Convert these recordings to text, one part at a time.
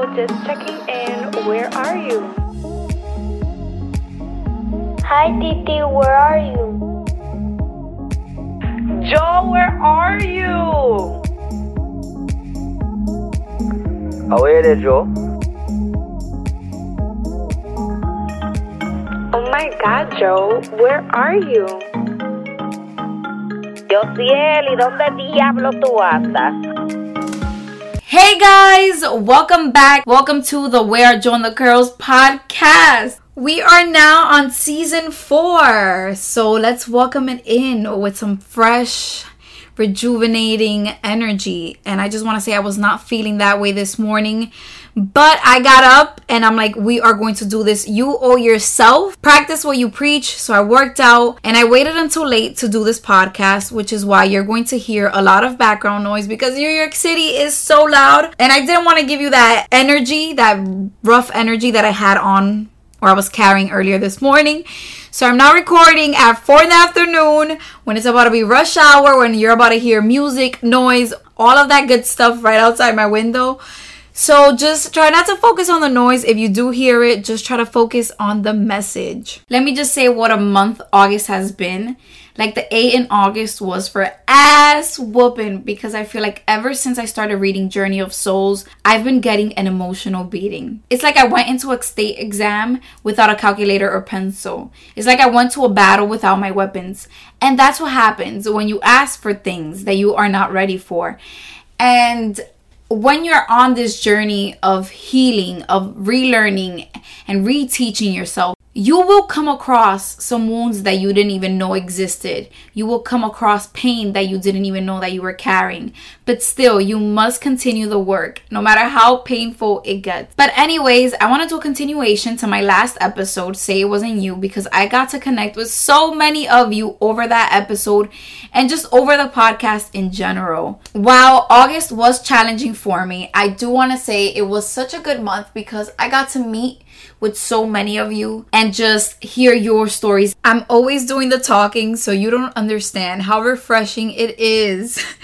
Hello, just checking in. Where are you? Hi, Titi, where are you? Jo, where are you? Oh, yeah, there, Jo. Oh my god, Jo, where are you? Josiel, ¿y dónde diablo tú andas? Hey guys, welcome back. Welcome to the Where Jo and the Curls podcast. We are now on season four, so let's welcome it in with some fresh, rejuvenating energy. And I just want to say I was not feeling that way this morning. But I got up and I'm like, we are going to do this. You owe yourself. Practice what you preach. So I worked out and I waited until late to do this podcast, which is why you're going to hear a lot of background noise because New York City is so loud. And I didn't want to give you that energy, that rough energy that I had on or I was carrying earlier this morning. So I'm now recording at 4 in the afternoon when it's about to be rush hour, when you're about to hear music, noise, all of that good stuff right outside my window. So just try not to focus on the noise. If you do hear it, just try to focus on the message. Let me just say what a month August has been. Like the A in August was for ass whooping because I feel like ever since I started reading Journey of Souls, I've been getting an emotional beating. It's like I went into a state exam without a calculator or pencil. It's like I went to a battle without my weapons. And that's what happens when you ask for things that you are not ready for. And when you're on this journey of healing, of relearning and reteaching yourself, you will come across some wounds that you didn't even know existed. You will come across pain that you didn't even know that you were carrying. But still, you must continue the work, no matter how painful it gets. But, anyways, I want to do a continuation to my last episode, Say It Wasn't You, because I got to connect with so many of you over that episode and just over the podcast in general. While August was challenging for me, I do want to say it was such a good month because I got to meet with so many of you and just hear your stories. I'm always doing the talking, so you don't understand how refreshing it is.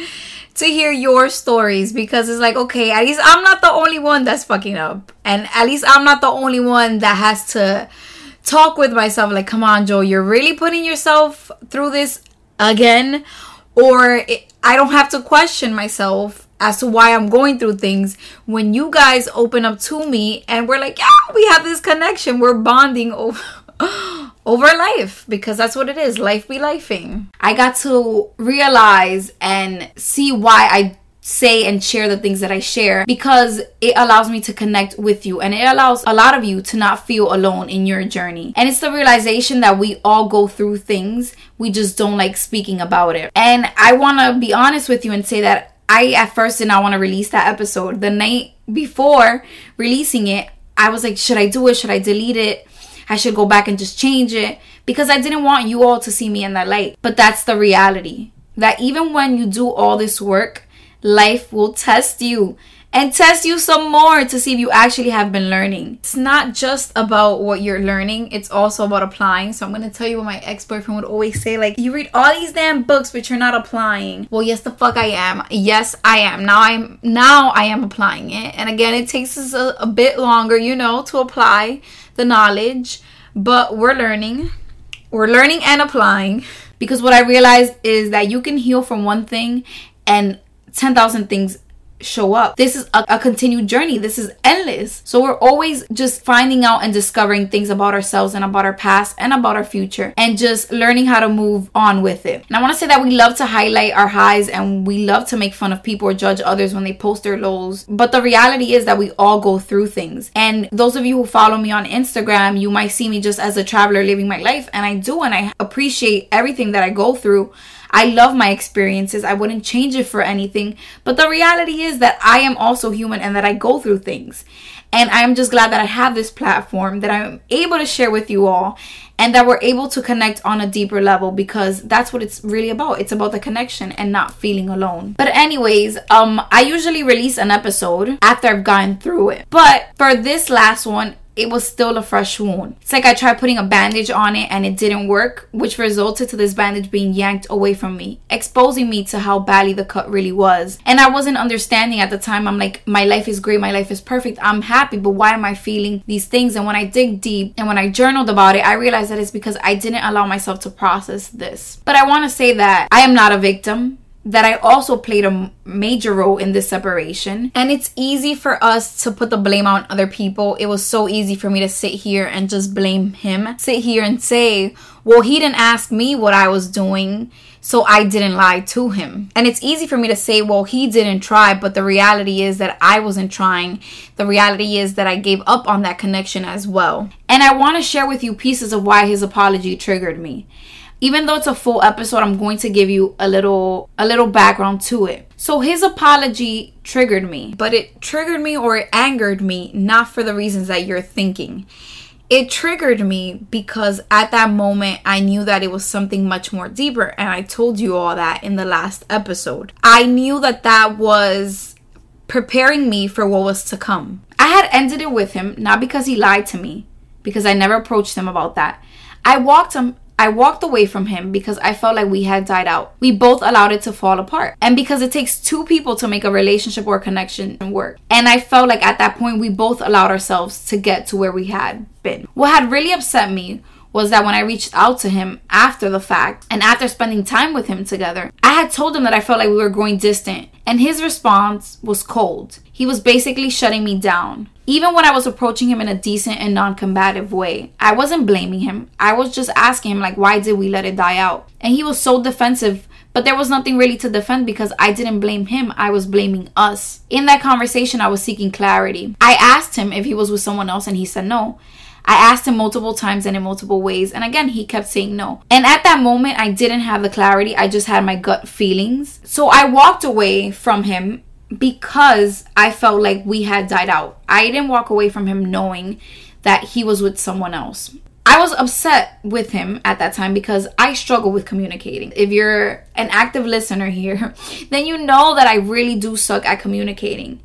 to hear your stories because it's like, okay, at least I'm not the only one that's fucking up. And at least I'm not the only one that has to talk with myself like, come on, Jo, you're really putting yourself through this again. Or it, I don't have to question myself as to why I'm going through things when you guys open up to me and we're like, yeah, we have this connection. We're bonding over over life because that's what it is. Life be lifing. I got to realize and see why I say and share the things that I share because it allows me to connect with you and it allows a lot of you to not feel alone in your journey. And it's the realization that we all go through things, we just don't like speaking about it. And I want to be honest with you and say that I at first did not want to release that episode. The night before releasing it, I was like, should I do it? Should I delete it? I should go back and just change it because I didn't want you all to see me in that light. But that's the reality that even when you do all this work, life will test you and test you some more to see if you actually have been learning. It's not just about what you're learning, it's also about applying. So I'm gonna tell you what my ex-boyfriend would always say, like, you read all these damn books, but you're not applying. Well, yes, the fuck I am. Yes, I am. Now I'm now I am applying it. And again, it takes us a, a bit longer, you know, to apply the knowledge, but we're learning. We're learning and applying. Because what I realized is that you can heal from one thing and 10,000 things show up. This is a, a, continued journey. This is endless. So we're always just finding out and discovering things about ourselves and about our past and about our future and just learning how to move on with it. And I want to say that we love to highlight our highs and we love to make fun of people or judge others when they post their lows. But the reality is that we all go through things. And those of you who follow me on Instagram, you might see me just as a traveler living my life. And I do. And I appreciate everything that I go through. I love my experiences. I wouldn't change it for anything. But the reality is that I am also human and that I go through things. And I'm just glad that I have this platform that I'm able to share with you all and that we're able to connect on a deeper level because that's what it's really about. It's about the connection and not feeling alone. But anyways, um I usually release an episode after I've gone through it. But for this last one, it was still a fresh wound. It's like I tried putting a bandage on it and it didn't work, which resulted to this bandage being yanked away from me, exposing me to how badly the cut really was. And I wasn't understanding at the time. I'm like, my life is great, my life is perfect, I'm happy, but why am I feeling these things? And when I dig deep and when I journaled about it, I realized that it's because I didn't allow myself to process this. But I want to say that I am not a victim that I also played a major role in this separation. And it's easy for us to put the blame on other people. It was so easy for me to sit here and just blame him, sit here and say, well, he didn't ask me what I was doing, so I didn't lie to him. And it's easy for me to say, well, he didn't try, but the reality is that I wasn't trying. The reality is that I gave up on that connection as well. And I want to share with you pieces of why his apology triggered me even though it's a full episode i'm going to give you a little a little background to it so his apology triggered me but it triggered me or it angered me not for the reasons that you're thinking it triggered me because at that moment I knew that it was something much more deeper and I told you all that in the last episode. I knew that that was preparing me for what was to come. I had ended it with him not because he lied to me because I never approached him about that. I walked him I walked away from him because I felt like we had died out. We both allowed it to fall apart. And because it takes two people to make a relationship or connection work. And I felt like at that point we both allowed ourselves to get to where we had been. What had really upset me was that when I reached out to him after the fact and after spending time with him together, I had told him that I felt like we were growing distant. And his response was cold. He was basically shutting me down. Even when I was approaching him in a decent and non combative way, I wasn't blaming him. I was just asking him, like, why did we let it die out? And he was so defensive but there was nothing really to defend because I didn't blame him, I was blaming us. In that conversation, I was seeking clarity. I asked him if he was with someone else, and he said no. I asked him multiple times and in multiple ways, and again, he kept saying no. And at that moment, I didn't have the clarity, I just had my gut feelings. So I walked away from him because I felt like we had died out. I didn't walk away from him knowing that he was with someone else. I was upset with him at that time because I struggle with communicating. If you're an active listener here, then you know that I really do suck at communicating.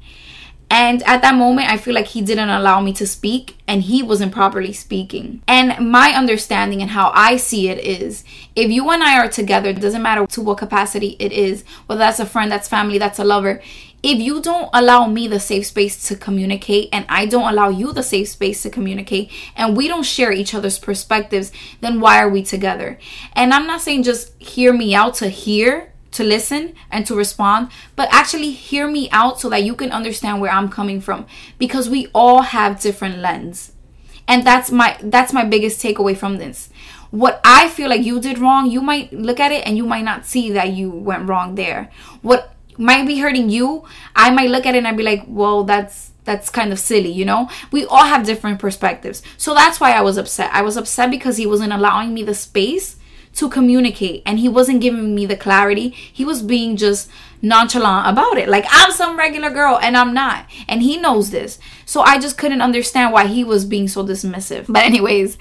And at that moment, I feel like he didn't allow me to speak and he wasn't properly speaking. And my understanding and how I see it is if you and I are together, it doesn't matter to what capacity it is, whether that's a friend, that's family, that's a lover. If you don't allow me the safe space to communicate and I don't allow you the safe space to communicate and we don't share each other's perspectives, then why are we together? And I'm not saying just hear me out to hear to listen and to respond, but actually hear me out so that you can understand where I'm coming from because we all have different lens. And that's my that's my biggest takeaway from this. What I feel like you did wrong, you might look at it and you might not see that you went wrong there. What might be hurting you, I might look at it and I'd be like, "Well, that's that's kind of silly, you know? We all have different perspectives. So that's why I was upset. I was upset because he wasn't allowing me the space to communicate and he wasn't giving me the clarity. He was being just nonchalant about it. Like I'm some regular girl and I'm not. And he knows this. So I just couldn't understand why he was being so dismissive. But anyways,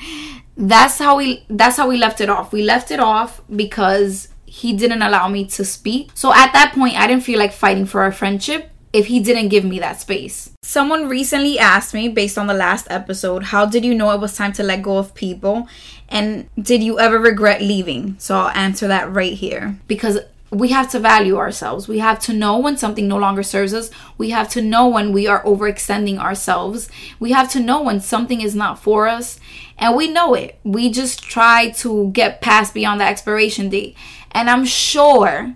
that's how we that's how we left it off. We left it off because he didn't allow me to speak. So at that point I didn't feel like fighting for our friendship if he didn't give me that space. Someone recently asked me, based on the last episode, how did you know it was time to let go of people? And did you ever regret leaving? So I'll answer that right here. Because we have to value ourselves. We have to know when something no longer serves us. We have to know when we are overextending ourselves. We have to know when something is not for us. And we know it. We just try to get past beyond the expiration date. And I'm sure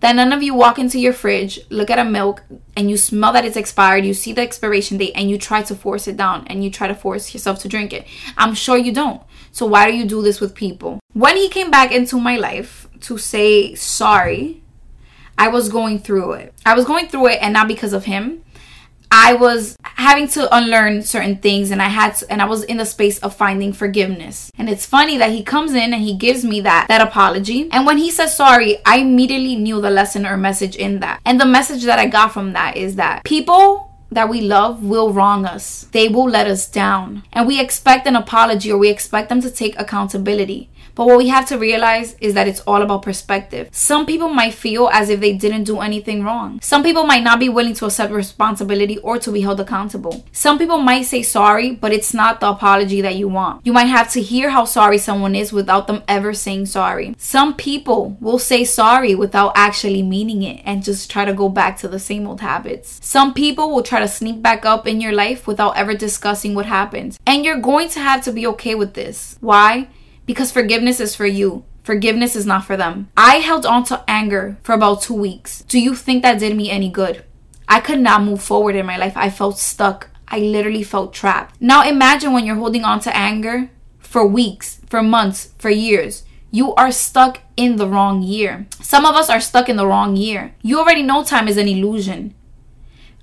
that none of you walk into your fridge, look at a milk, and you smell that it's expired, you see the expiration date, and you try to force it down and you try to force yourself to drink it. I'm sure you don't. So why do you do this with people? When he came back into my life to say sorry, I was going through it. I was going through it, and not because of him. I was having to unlearn certain things and I had to, and I was in the space of finding forgiveness. And it's funny that he comes in and he gives me that that apology. And when he says sorry, I immediately knew the lesson or message in that. And the message that I got from that is that people that we love will wrong us. They will let us down. And we expect an apology or we expect them to take accountability. But what we have to realize is that it's all about perspective. Some people might feel as if they didn't do anything wrong. Some people might not be willing to accept responsibility or to be held accountable. Some people might say sorry, but it's not the apology that you want. You might have to hear how sorry someone is without them ever saying sorry. Some people will say sorry without actually meaning it and just try to go back to the same old habits. Some people will try to sneak back up in your life without ever discussing what happened. And you're going to have to be okay with this. Why? because forgiveness is for you. Forgiveness is not for them. I held on to anger for about two weeks. Do you think that did me any good? I could not move forward in my life. I felt stuck. I literally felt trapped. Now imagine when you're holding on to anger for weeks, for months, for years. You are stuck in the wrong year. Some of us are stuck in the wrong year. You already know time is an illusion.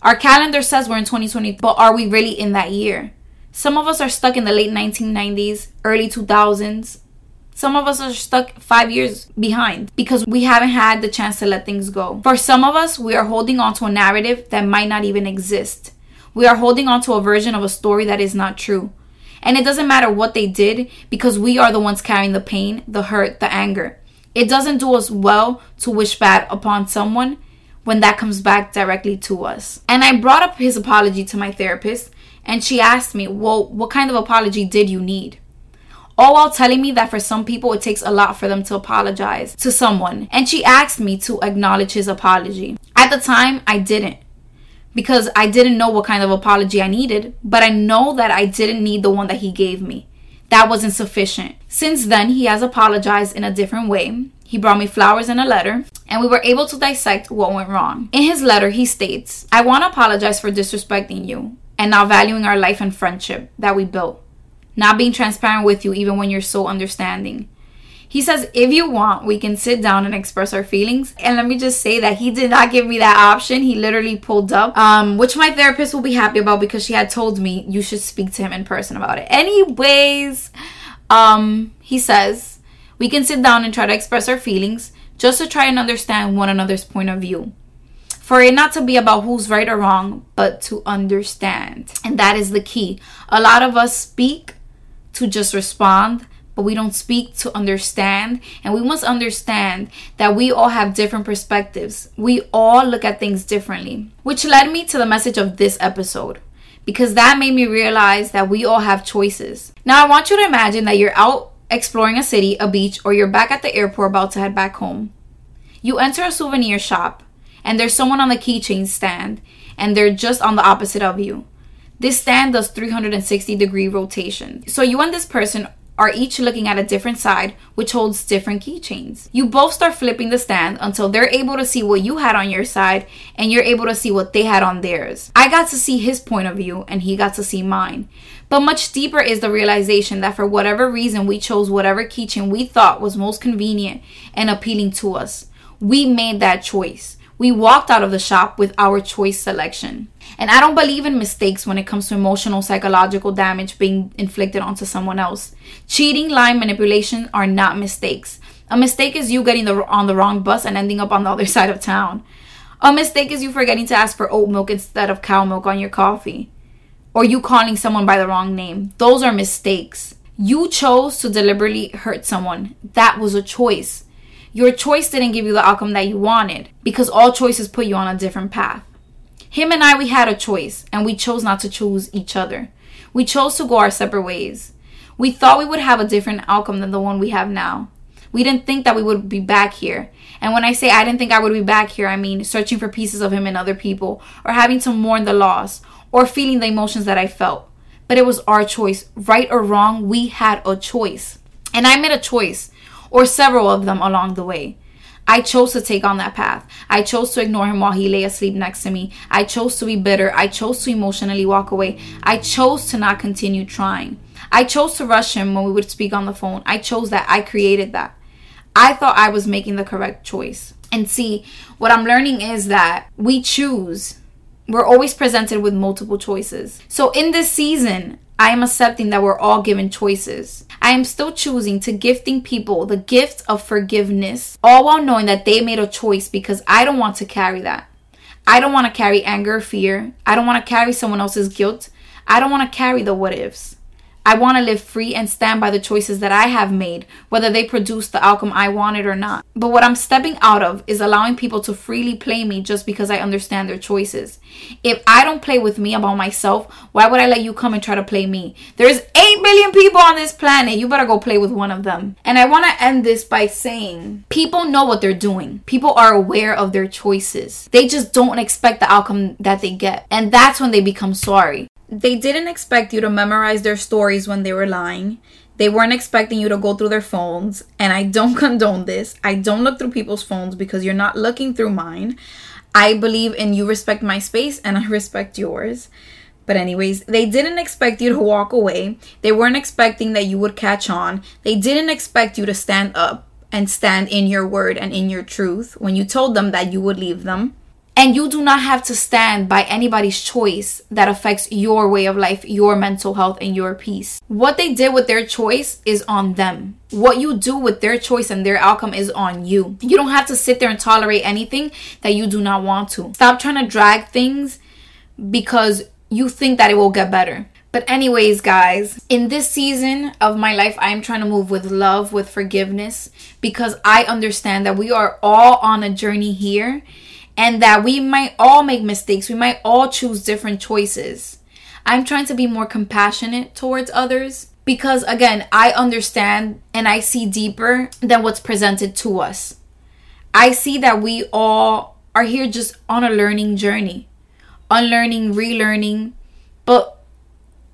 Our calendar says we're in 2020, but are we really in that year? Some of us are stuck in the late 1990s, early 2000s. Some of us are stuck five years behind because we haven't had the chance to let things go. For some of us, we are holding on to a narrative that might not even exist. We are holding on to a version of a story that is not true. And it doesn't matter what they did because we are the ones carrying the pain, the hurt, the anger. It doesn't do us well to wish bad upon someone when that comes back directly to us. And I brought up his apology to my therapist and she asked me, Well, what kind of apology did you need? All while telling me that for some people it takes a lot for them to apologize to someone. And she asked me to acknowledge his apology. At the time, I didn't because I didn't know what kind of apology I needed, but I know that I didn't need the one that he gave me. That wasn't sufficient. Since then, he has apologized in a different way. He brought me flowers and a letter, and we were able to dissect what went wrong. In his letter, he states, I want to apologize for disrespecting you and not valuing our life and friendship that we built. Not being transparent with you even when you're so understanding. He says, if you want, we can sit down and express our feelings. And let me just say that he did not give me that option. He literally pulled up, um, which my therapist will be happy about because she had told me you should speak to him in person about it. Anyways, um, he says, we can sit down and try to express our feelings just to try and understand one another's point of view for it not to be about who's right or wrong, but to understand. And that is the key. A lot of us speak to just respond, but we don't speak to understand. And we must understand that we all have different perspectives. We all look at things differently, which led me to the message of this episode. Because that made me realize that we all have choices. Now, I want you to imagine that you're out exploring a city, a beach, or you're back at the airport about to head back home. You enter a souvenir shop and there's someone on the keychain stand and they're just on the opposite of you. This stand does 360 degree rotation. So you and this person are each looking at a different side, which holds different keychains. You both start flipping the stand until they're able to see what you had on your side and you're able to see what they had on theirs. I got to see his point of view and he got to see mine. But much deeper is the realization that for whatever reason we chose whatever keychain we thought was most convenient and appealing to us. We made that choice. We walked out of the shop with our choice selection. And I don't believe in mistakes when it comes to emotional, psychological damage being inflicted onto someone else. Cheating, lying, manipulation are not mistakes. A mistake is you getting the, on the wrong bus and ending up on the other side of town. A mistake is you forgetting to ask for oat milk instead of cow milk on your coffee. Or you calling someone by the wrong name. Those are mistakes. You chose to deliberately hurt someone. That was a choice. Your choice didn't give you the outcome that you wanted because all choices put you on a different path. Him and I, we had a choice and we chose not to choose each other. We chose to go our separate ways. We thought we would have a different outcome than the one we have now. We didn't think that we would be back here. And when I say I didn't think I would be back here, I mean searching for pieces of him in other people, or having to mourn the loss, or feeling the emotions that I felt. But it was our choice. Right or wrong, we had a choice. And I made a choice or several of them along the way. I chose to take on that path. I chose to ignore him while he lay asleep next to me. I chose to be bitter. I chose to emotionally walk away. I chose to not continue trying. I chose to rush him when we would speak on the phone. I chose that. I created that. I thought I was making the correct choice. And see, what I'm learning is that we choose. We're always presented with multiple choices. So in this season, I am accepting that we're all given choices. I am still choosing to gifting people the gift of forgiveness, all while knowing that they made a choice because I don't want to carry that. I don't want to carry anger fear. I don't want to carry someone else's guilt. I don't want to carry the what ifs. I want to live free and stand by the choices that I have made, whether they produce the outcome I wanted or not. But what I'm stepping out of is allowing people to freely play me just because I understand their choices. If I don't play with me about myself, why would I let you come and try to play me? There's 8 billion people on this planet. You better go play with one of them. And I want to end this by saying people know what they're doing. People are aware of their choices. They just don't expect the outcome that they get. And that's when they become sorry. They didn't expect you to memorize their stories when they were lying. They weren't expecting you to go through their phones. And I don't condone this. I don't look through people's phones because you're not looking through mine. I believe in you respect my space and I respect yours. But, anyways, they didn't expect you to walk away. They weren't expecting that you would catch on. They didn't expect you to stand up and stand in your word and in your truth when you told them that you would leave them. And you do not have to stand by anybody's choice that affects your way of life, your mental health, and your peace. What they did with their choice is on them. What you do with their choice and their outcome is on you. You don't have to sit there and tolerate anything that you do not want to. Stop trying to drag things because you think that it will get better. But, anyways, guys, in this season of my life, I am trying to move with love, with forgiveness, because I understand that we are all on a journey here and that we might all make mistakes. We might all choose different choices. I'm trying to be more compassionate towards others because, again, I understand and I see deeper than what's presented to us. I see that we all are here just on a learning journey, unlearning, relearning, but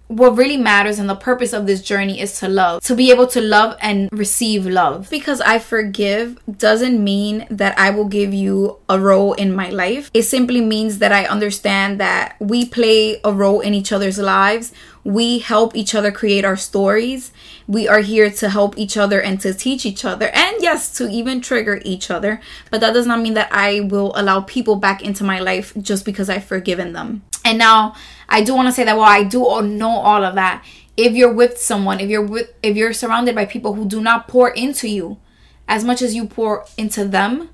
what really matters and the purpose of this journey is to love, to be able to love and receive love. Because I forgive doesn't mean that I will give you a role in my life. It simply means that I understand that we play a role in each other's lives. We help each other create our stories. We are here to help each other and to teach each other, and yes, to even trigger each other. But that does not mean that I will allow people back into my life just because I've forgiven them. And now I do want to say that while I do know all of that, if you're with someone, if you're with if you're surrounded by people who do not pour into you as much as you pour into them,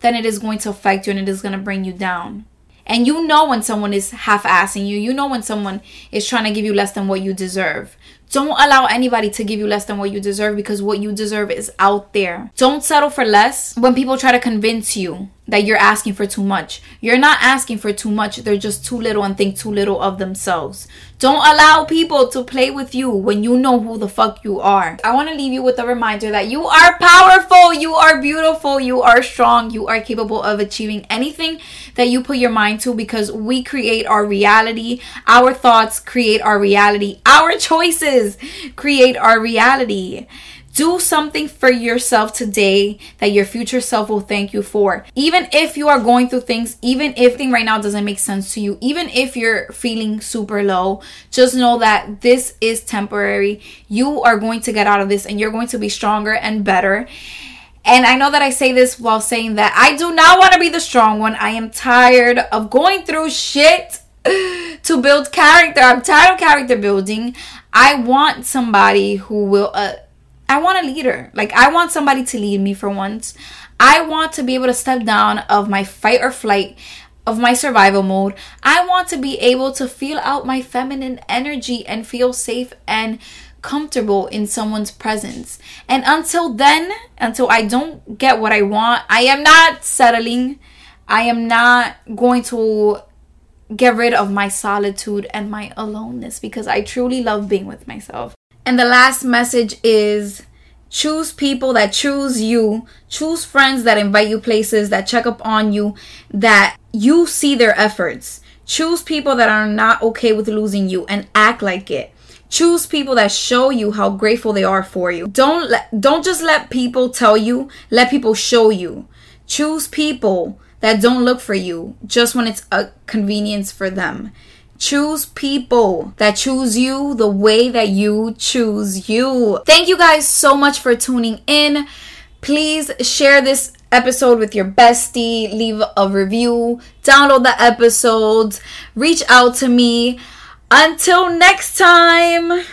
then it is going to affect you and it is going to bring you down. And you know when someone is half assing you, you know when someone is trying to give you less than what you deserve. Don't allow anybody to give you less than what you deserve because what you deserve is out there. Don't settle for less when people try to convince you that you're asking for too much. You're not asking for too much, they're just too little and think too little of themselves. Don't allow people to play with you when you know who the fuck you are. I want to leave you with a reminder that you are powerful, you are beautiful, you are strong, you are capable of achieving anything that you put your mind to because we create our reality. Our thoughts create our reality. Our choices create our reality. Do something for yourself today that your future self will thank you for. Even if you are going through things, even if thing right now doesn't make sense to you, even if you're feeling super low, just know that this is temporary. You are going to get out of this and you're going to be stronger and better. And I know that I say this while saying that I do not want to be the strong one. I am tired of going through shit to build character. I'm tired of character building. I want somebody who will uh, I want a leader. Like I want somebody to lead me for once. I want to be able to step down of my fight or flight of my survival mode. I want to be able to feel out my feminine energy and feel safe and comfortable in someone's presence. And until then, until I don't get what I want, I am not settling. I am not going to get rid of my solitude and my aloneness because I truly love being with myself. And the last message is choose people that choose you, choose friends that invite you places, that check up on you, that you see their efforts. Choose people that are not okay with losing you and act like it. Choose people that show you how grateful they are for you. Don't let don't just let people tell you, let people show you. Choose people that don't look for you just when it's a convenience for them. Choose people that choose you the way that you choose you. Thank you guys so much for tuning in. Please share this episode with your bestie, leave a review, download the episodes, reach out to me. Until next time.